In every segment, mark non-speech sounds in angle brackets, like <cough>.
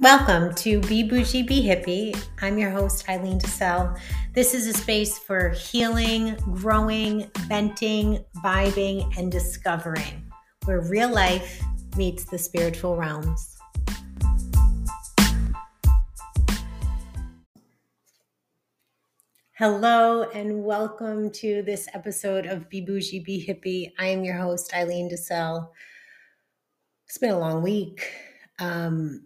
Welcome to Be Boujee, Be Hippie. I'm your host, Eileen DeSalle. This is a space for healing, growing, venting, vibing, and discovering, where real life meets the spiritual realms. Hello, and welcome to this episode of Be Boujee, Be Hippie. I am your host, Eileen DeSalle. It's been a long week. Um,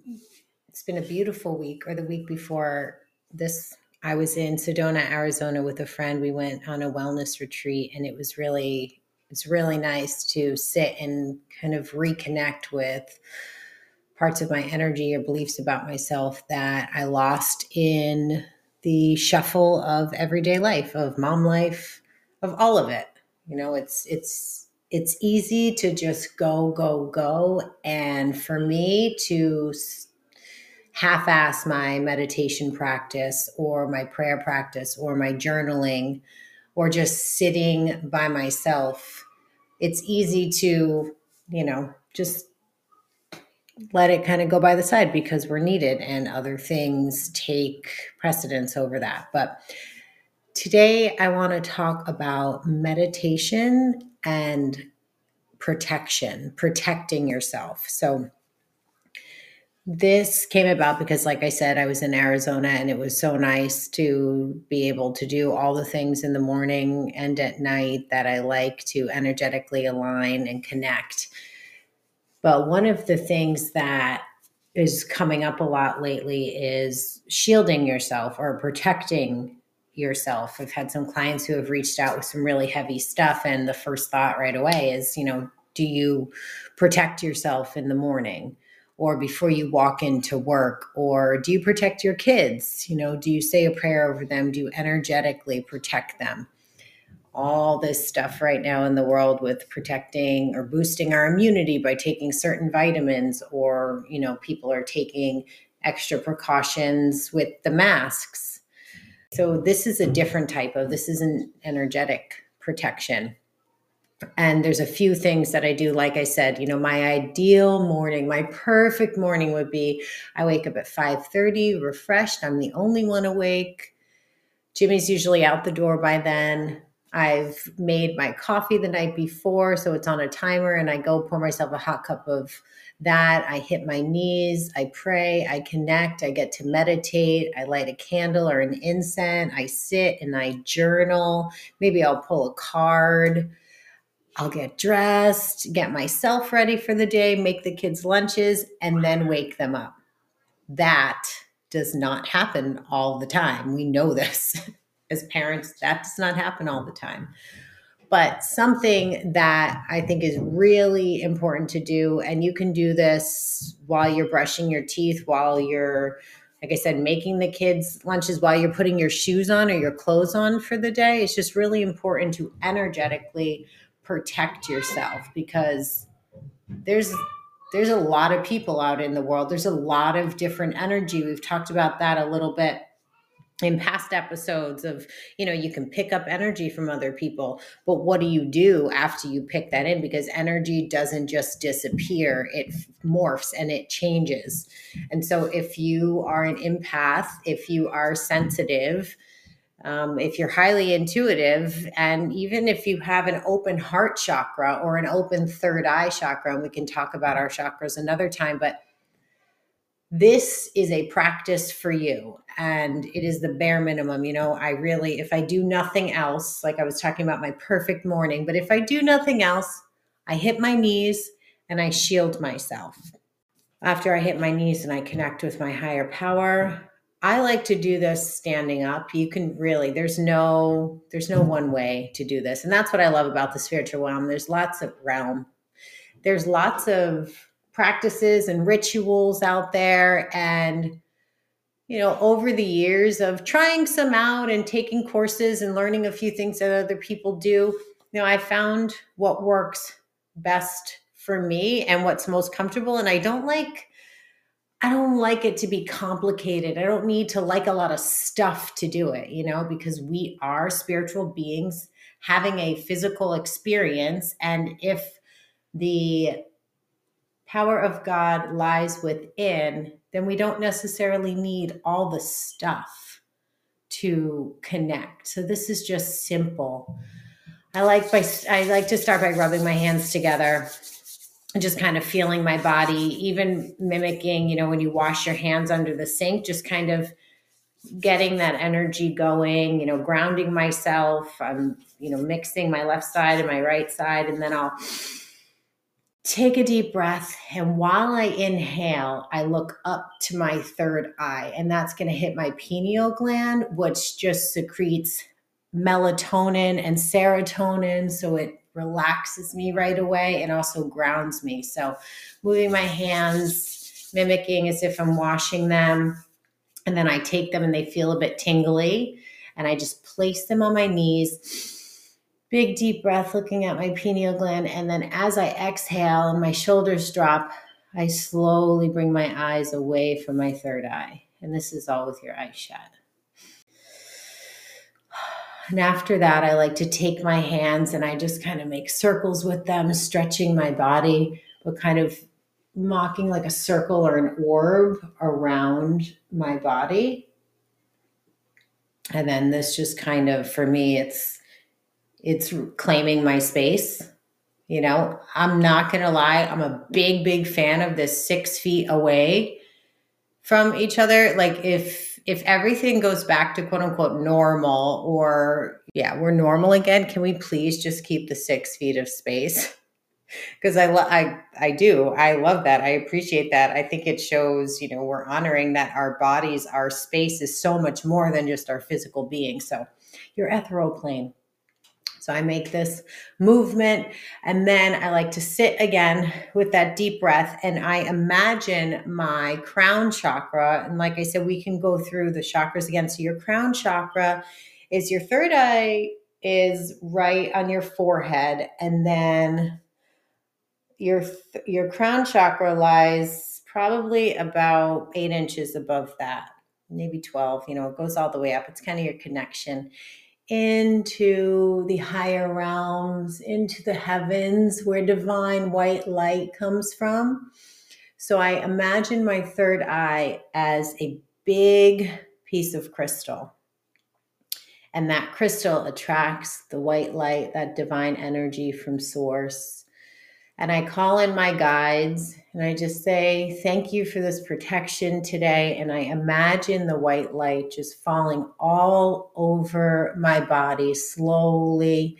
it's been a beautiful week, or the week before this. I was in Sedona, Arizona with a friend. We went on a wellness retreat, and it was really, it's really nice to sit and kind of reconnect with parts of my energy or beliefs about myself that I lost in the shuffle of everyday life, of mom life, of all of it. You know, it's it's it's easy to just go go go and for me to half ass my meditation practice or my prayer practice or my journaling or just sitting by myself, it's easy to, you know, just let it kind of go by the side because we're needed and other things take precedence over that. But today I want to talk about meditation and protection, protecting yourself. So, this came about because, like I said, I was in Arizona and it was so nice to be able to do all the things in the morning and at night that I like to energetically align and connect. But one of the things that is coming up a lot lately is shielding yourself or protecting yourself. I've had some clients who have reached out with some really heavy stuff, and the first thought right away is, you know, do you protect yourself in the morning? Or before you walk into work or do you protect your kids? You know do you say a prayer over them? Do you energetically protect them? All this stuff right now in the world with protecting or boosting our immunity by taking certain vitamins or you know people are taking extra precautions with the masks. So this is a different type of this is an energetic protection and there's a few things that I do. Like I said, you know, my ideal morning, my perfect morning would be I wake up at 5:30, refreshed. I'm the only one awake. Jimmy's usually out the door by then. I've made my coffee the night before, so it's on a timer, and I go pour myself a hot cup of that. I hit my knees, I pray, I connect, I get to meditate, I light a candle or an incense, I sit and I journal. Maybe I'll pull a card I'll get dressed, get myself ready for the day, make the kids lunches, and then wake them up. That does not happen all the time. We know this <laughs> as parents, that does not happen all the time. But something that I think is really important to do, and you can do this while you're brushing your teeth, while you're, like I said, making the kids lunches, while you're putting your shoes on or your clothes on for the day. It's just really important to energetically protect yourself because there's there's a lot of people out in the world. There's a lot of different energy. We've talked about that a little bit in past episodes of, you know, you can pick up energy from other people, but what do you do after you pick that in because energy doesn't just disappear, it morphs and it changes. And so if you are an empath, if you are sensitive, um, if you're highly intuitive, and even if you have an open heart chakra or an open third eye chakra, and we can talk about our chakras another time, but this is a practice for you and it is the bare minimum. You know i really if i do nothing else like i was talking about my perfect morning but if i do nothing else i hit my knees and i shield myself. After i hit my knees and i connect with my higher power I like to do this standing up. You can really there's no there's no one way to do this. And that's what I love about the spiritual realm. There's lots of realm. There's lots of practices and rituals out there and you know, over the years of trying some out and taking courses and learning a few things that other people do, you know, I found what works best for me and what's most comfortable and I don't like I don't like it to be complicated. I don't need to like a lot of stuff to do it, you know, because we are spiritual beings having a physical experience. And if the power of God lies within, then we don't necessarily need all the stuff to connect. So this is just simple. I like by I like to start by rubbing my hands together just kind of feeling my body, even mimicking, you know, when you wash your hands under the sink, just kind of getting that energy going, you know, grounding myself. I'm, you know, mixing my left side and my right side, and then I'll take a deep breath. And while I inhale, I look up to my third eye, and that's going to hit my pineal gland, which just secretes melatonin and serotonin. So it relaxes me right away and also grounds me. So moving my hands, mimicking as if I'm washing them. And then I take them and they feel a bit tingly. And I just place them on my knees big deep breath looking at my pineal gland and then as i exhale and my shoulders drop i slowly bring my eyes away from my third eye and this is all with your eyes shut and after that i like to take my hands and i just kind of make circles with them stretching my body but kind of mocking like a circle or an orb around my body and then this just kind of for me it's it's claiming my space. You know, I'm not going to lie. I'm a big, big fan of this six feet away from each other. Like if, if everything goes back to quote unquote normal or yeah, we're normal again, can we please just keep the six feet of space? <laughs> Because I, lo- I, I do. I love that. I appreciate that. I think it shows, you know, we're honoring that our bodies, our space is so much more than just our physical being. So your ethereal plane so I make this movement and then I like to sit again with that deep breath and I imagine my crown chakra. And like I said, we can go through the chakras again. So your crown chakra is your third eye is right on your forehead and then your your crown chakra lies probably about eight inches above that maybe 12 you know it goes all the way up it's kind of your connection into the higher realms, into the heavens where divine white light comes from. So I imagine my third eye as a big piece of crystal. And that crystal attracts the white light, that divine energy from source. And I call in my guides and I just say, Thank you for this protection today. And I imagine the white light just falling all over my body slowly.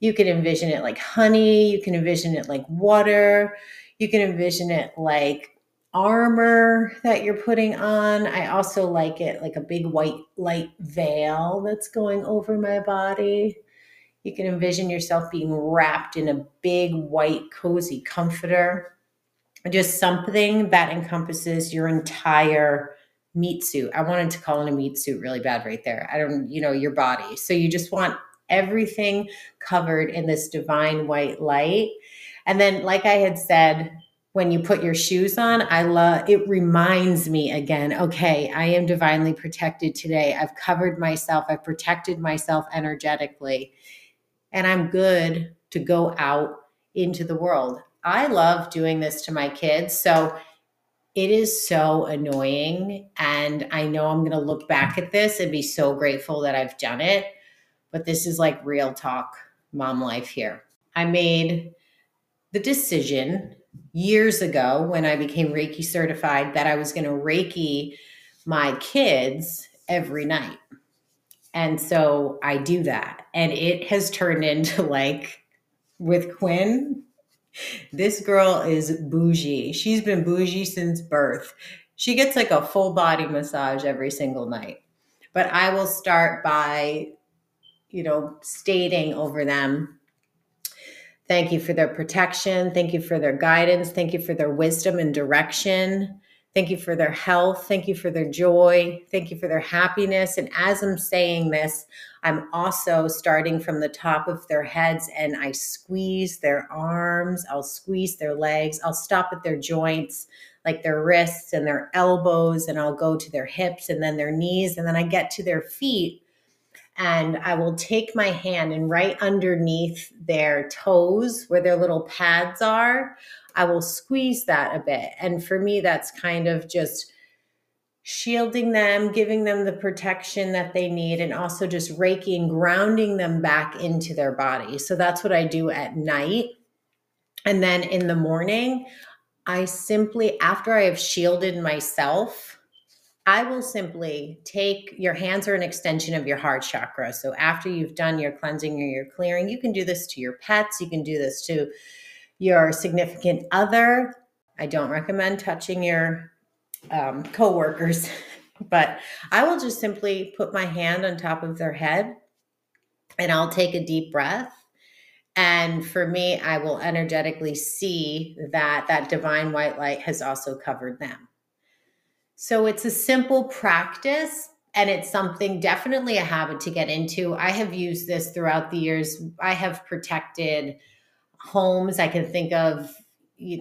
You can envision it like honey, you can envision it like water, you can envision it like armor that you're putting on. I also like it like a big white light veil that's going over my body. You can envision yourself being wrapped in a big white cozy comforter just something that encompasses your entire meat suit. I wanted to call it a meat suit really bad right there. I don't, you know, your body. So you just want everything covered in this divine white light. And then, like I had said, when you put your shoes on, I love it reminds me again, okay, I am divinely protected today. I've covered myself, I've protected myself energetically, and I'm good to go out into the world. I love doing this to my kids. So it is so annoying. And I know I'm going to look back at this and be so grateful that I've done it. But this is like real talk, mom life here. I made the decision years ago when I became Reiki certified that I was going to Reiki my kids every night. And so I do that. And it has turned into like with Quinn, this girl is bougie. She's been bougie since birth. She gets like a full body massage every single night. But I will start by, you know, stating over them thank you for their protection. Thank you for their guidance. Thank you for their wisdom and direction. Thank you for their health. Thank you for their joy. Thank you for their happiness. And as I'm saying this, I'm also starting from the top of their heads and I squeeze their arms, I'll squeeze their legs, I'll stop at their joints, like their wrists and their elbows, and I'll go to their hips and then their knees, and then I get to their feet. And I will take my hand and right underneath their toes, where their little pads are, I will squeeze that a bit. And for me, that's kind of just shielding them, giving them the protection that they need, and also just raking, grounding them back into their body. So that's what I do at night. And then in the morning, I simply, after I have shielded myself, I will simply take your hands are an extension of your heart chakra. So after you've done your cleansing or your clearing, you can do this to your pets, you can do this to your significant other. I don't recommend touching your um, coworkers, <laughs> but I will just simply put my hand on top of their head and I'll take a deep breath. And for me i will energetically see that that divine white light has also covered them. So it's a simple practice and it's something definitely a habit to get into. I have used this throughout the years. I have protected homes i can think of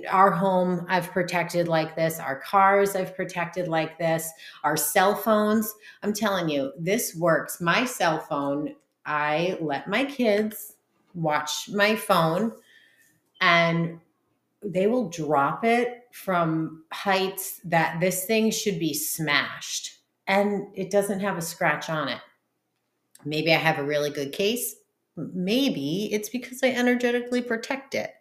our home I've protected like this, our cars I've protected like this, our cell phones. I'm telling you, this works. My cell phone, I let my kids watch my phone and they will drop it from heights that this thing should be smashed and it doesn't have a scratch on it. Maybe I have a really good case. Maybe it's because I energetically protect it.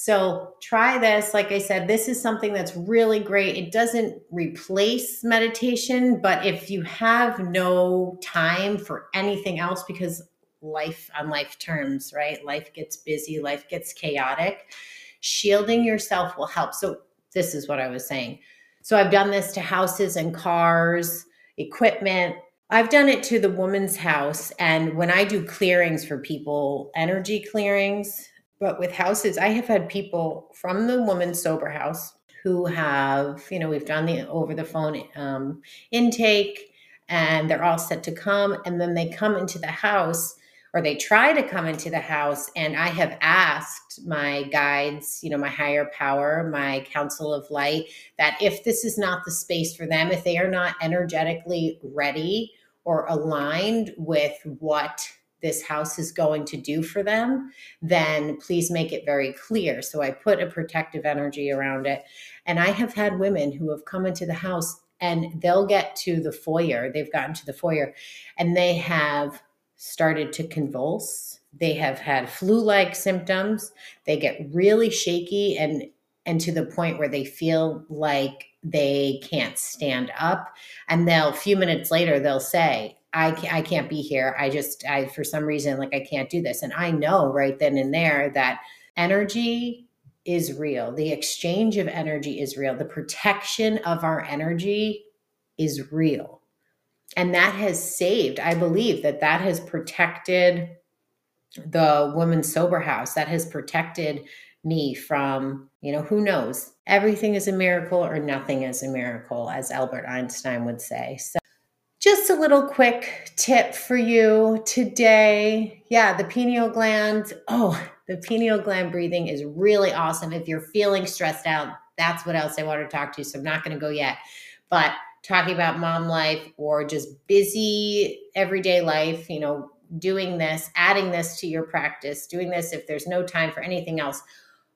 So try this. Like I said, this is something that's really great. It doesn't replace meditation, but if you have no time for anything else, because life on life terms, right? Life gets busy, life gets chaotic. Shielding yourself will help. So, this is what I was saying. So, I've done this to houses and cars, equipment. I've done it to the woman's house. And when I do clearings for people, energy clearings, but with houses, I have had people from the woman's sober house who have, you know, we've done the over the phone um, intake and they're all set to come. And then they come into the house or they try to come into the house and i have asked my guides you know my higher power my council of light that if this is not the space for them if they are not energetically ready or aligned with what this house is going to do for them, then please make it very clear. So I put a protective energy around it. And I have had women who have come into the house and they'll get to the foyer, they've gotten to the foyer, and they have started to convulse. They have had flu like symptoms. They get really shaky and and to the point where they feel like they can't stand up. And they'll a few minutes later they'll say I can't, I can't be here. I just i for some reason like i can't do this. And i know right then and there that energy is real. The exchange of energy is real. The protection of our energy is real. And that has saved i believe that that has protected the women's sober house. That has protected me from you know who knows everything is a miracle or nothing is a miracle as albert einstein would say so just a little quick tip for you today yeah the pineal gland oh the pineal gland breathing is really awesome if you're feeling stressed out that's what else i want to talk to you. so i'm not going to go yet but talking about mom life or just busy everyday life, you know, doing this, adding this to your practice, doing this if there's no time for anything else.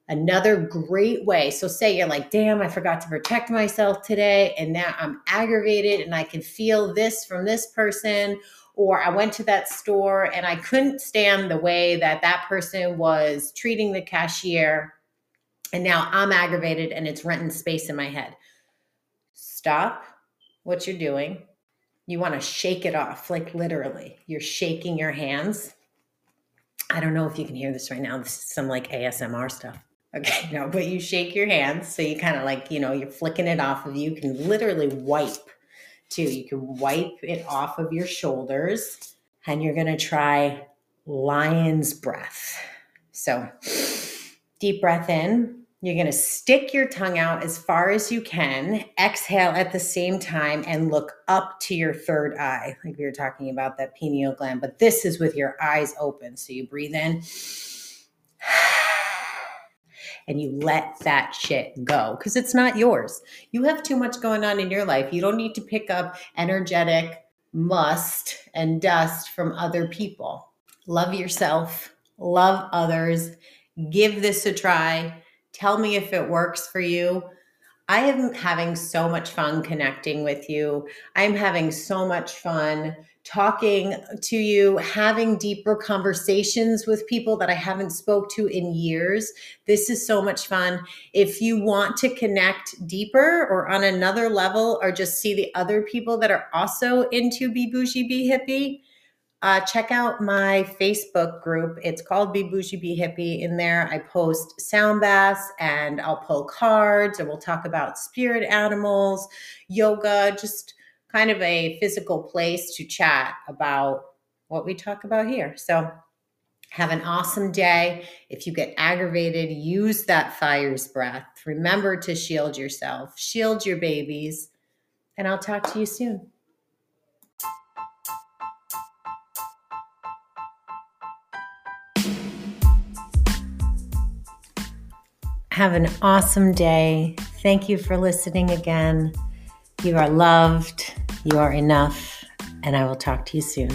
Another great way. So, say you're like, damn, I forgot to protect myself today, and now I'm aggravated and I can feel this from this person. Or I went to that store and I couldn't stand the way that that person was treating the cashier. And now I'm aggravated and it's renting space in my head. Stop, what you're doing. You want to shake it off, like literally. You're shaking your hands. I don't know if you can hear this right now. This is some like ASMR stuff. Okay, <laughs> no, but you shake your hands. So you kind of like, you know, you're flicking it off of you. You can literally wipe too. You can wipe it off of your shoulders and you're going to try lion's breath. So deep breath in. You're going to stick your tongue out as far as you can, exhale at the same time, and look up to your third eye, like we were talking about that pineal gland. But this is with your eyes open. So you breathe in and you let that shit go because it's not yours. You have too much going on in your life. You don't need to pick up energetic must and dust from other people. Love yourself, love others, give this a try Tell me if it works for you. I am having so much fun connecting with you. I'm having so much fun talking to you, having deeper conversations with people that I haven't spoke to in years. This is so much fun. If you want to connect deeper or on another level or just see the other people that are also into Be Boujee Be Hippie, uh, check out my Facebook group. It's called Be Boujee Be Hippie. In there, I post sound baths and I'll pull cards and we'll talk about spirit animals, yoga, just kind of a physical place to chat about what we talk about here. So, have an awesome day. If you get aggravated, use that fire's breath. Remember to shield yourself, shield your babies, and I'll talk to you soon. Have an awesome day. Thank you for listening again. You are loved, you are enough, and I will talk to you soon.